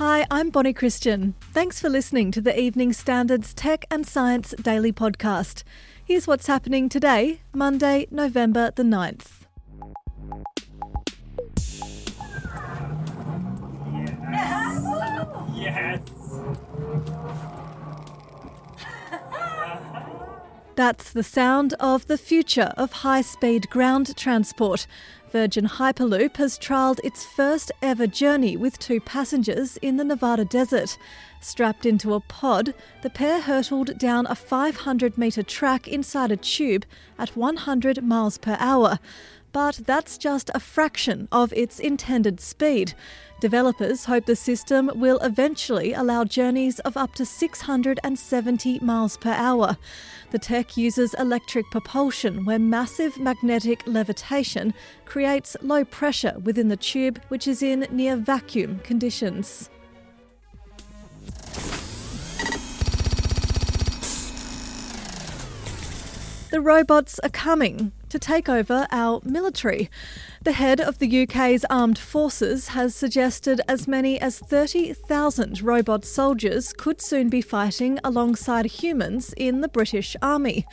Hi, I'm Bonnie Christian. Thanks for listening to the Evening Standards Tech and Science Daily Podcast. Here's what's happening today, Monday, November the 9th. That's the sound of the future of high speed ground transport. Virgin Hyperloop has trialled its first ever journey with two passengers in the Nevada desert. Strapped into a pod, the pair hurtled down a 500 metre track inside a tube at 100 miles per hour. But that's just a fraction of its intended speed. Developers hope the system will eventually allow journeys of up to 670 miles per hour. The tech uses electric propulsion, where massive magnetic levitation creates low pressure within the tube, which is in near vacuum conditions. The robots are coming to take over our military. The head of the UK's armed forces has suggested as many as 30,000 robot soldiers could soon be fighting alongside humans in the British Army.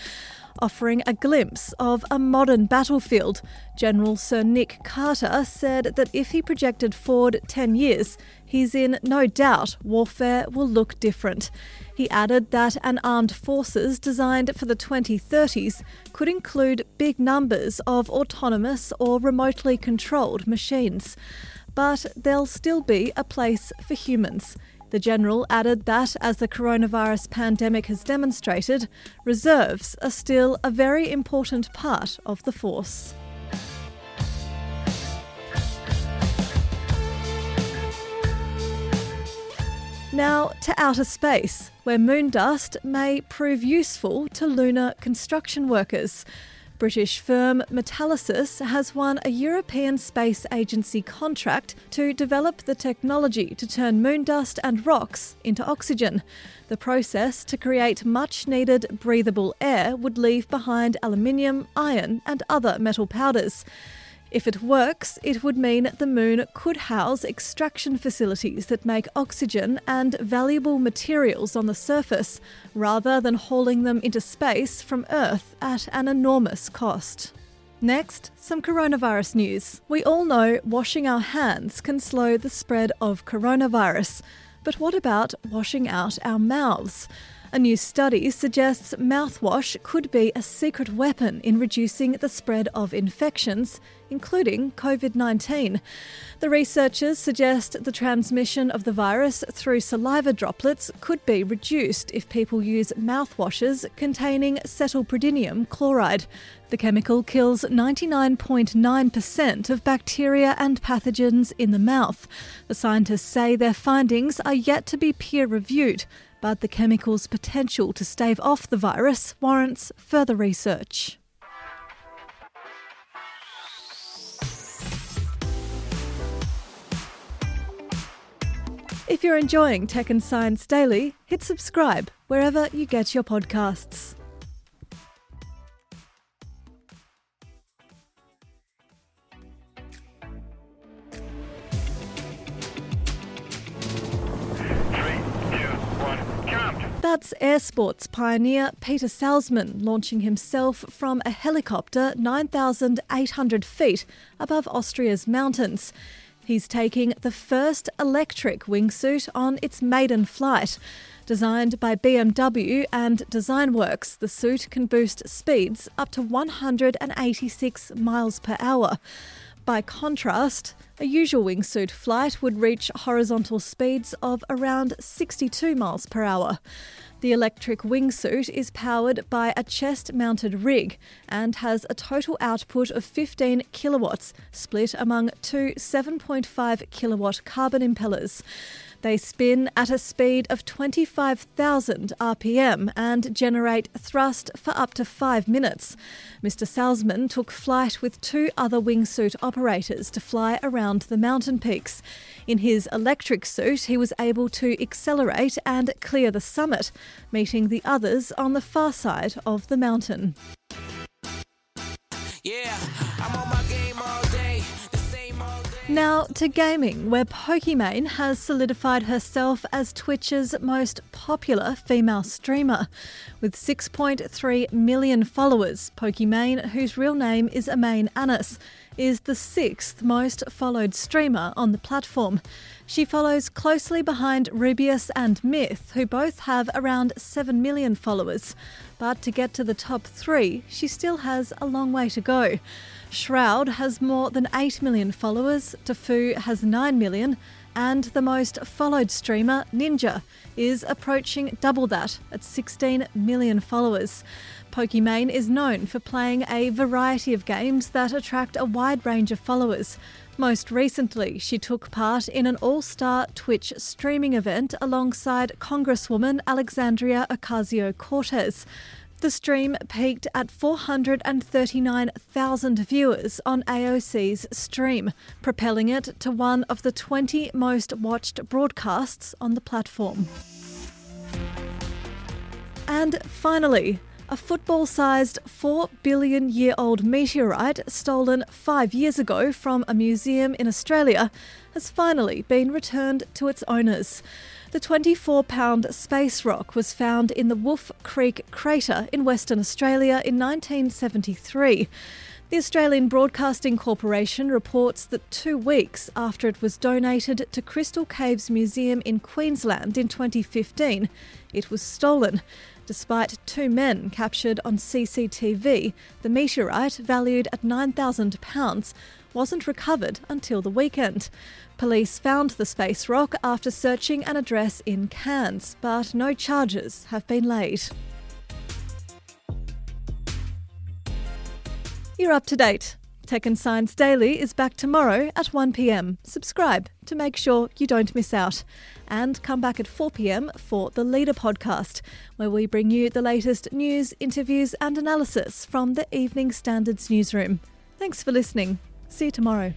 Offering a glimpse of a modern battlefield, General Sir Nick Carter said that if he projected forward 10 years, he's in no doubt warfare will look different. He added that an armed forces designed for the 2030s could include big numbers of autonomous or remotely controlled machines. But there'll still be a place for humans. The General added that, as the coronavirus pandemic has demonstrated, reserves are still a very important part of the force. Now to outer space, where moon dust may prove useful to lunar construction workers. British firm Metalysis has won a European Space Agency contract to develop the technology to turn moon dust and rocks into oxygen. The process to create much needed breathable air would leave behind aluminium, iron, and other metal powders. If it works, it would mean the moon could house extraction facilities that make oxygen and valuable materials on the surface, rather than hauling them into space from Earth at an enormous cost. Next, some coronavirus news. We all know washing our hands can slow the spread of coronavirus. But what about washing out our mouths? A new study suggests mouthwash could be a secret weapon in reducing the spread of infections, including COVID 19. The researchers suggest the transmission of the virus through saliva droplets could be reduced if people use mouthwashes containing cetylpyridinium chloride. The chemical kills 99.9% of bacteria and pathogens in the mouth. The scientists say their findings are yet to be peer reviewed but the chemical's potential to stave off the virus warrants further research. If you're enjoying Tech and Science Daily, hit subscribe wherever you get your podcasts. That's air sports pioneer Peter Salzmann launching himself from a helicopter 9,800 feet above Austria's mountains. He's taking the first electric wingsuit on its maiden flight. Designed by BMW and DesignWorks, the suit can boost speeds up to 186 miles per hour. By contrast, a usual wingsuit flight would reach horizontal speeds of around 62 miles per hour. The electric wingsuit is powered by a chest mounted rig and has a total output of 15 kilowatts, split among two 7.5 kilowatt carbon impellers. They spin at a speed of 25,000 RPM and generate thrust for up to five minutes. Mr. Salzmann took flight with two other wingsuit operators to fly around the mountain peaks. In his electric suit, he was able to accelerate and clear the summit, meeting the others on the far side of the mountain. Yeah, Now to gaming, where Pokimane has solidified herself as Twitch's most popular female streamer. With 6.3 million followers, Pokimane, whose real name is Imane Anys, is the sixth most followed streamer on the platform. She follows closely behind Rubius and Myth, who both have around 7 million followers. But to get to the top three, she still has a long way to go. Shroud has more than 8 million followers, Tfue has 9 million, and the most followed streamer, Ninja, is approaching double that at 16 million followers. Pokimane is known for playing a variety of games that attract a wide range of followers. Most recently, she took part in an all star Twitch streaming event alongside Congresswoman Alexandria Ocasio Cortez. The stream peaked at 439,000 viewers on AOC's stream, propelling it to one of the 20 most watched broadcasts on the platform. And finally, a football sized 4 billion year old meteorite stolen five years ago from a museum in Australia has finally been returned to its owners. The 24 pound space rock was found in the Wolf Creek crater in Western Australia in 1973. The Australian Broadcasting Corporation reports that two weeks after it was donated to Crystal Caves Museum in Queensland in 2015, it was stolen. Despite two men captured on CCTV, the meteorite, valued at £9,000, wasn't recovered until the weekend. Police found the space rock after searching an address in Cairns, but no charges have been laid. You're up to date. Tech and Science Daily is back tomorrow at 1pm. Subscribe to make sure you don't miss out. And come back at 4pm for the Leader podcast, where we bring you the latest news, interviews, and analysis from the Evening Standards newsroom. Thanks for listening. See you tomorrow.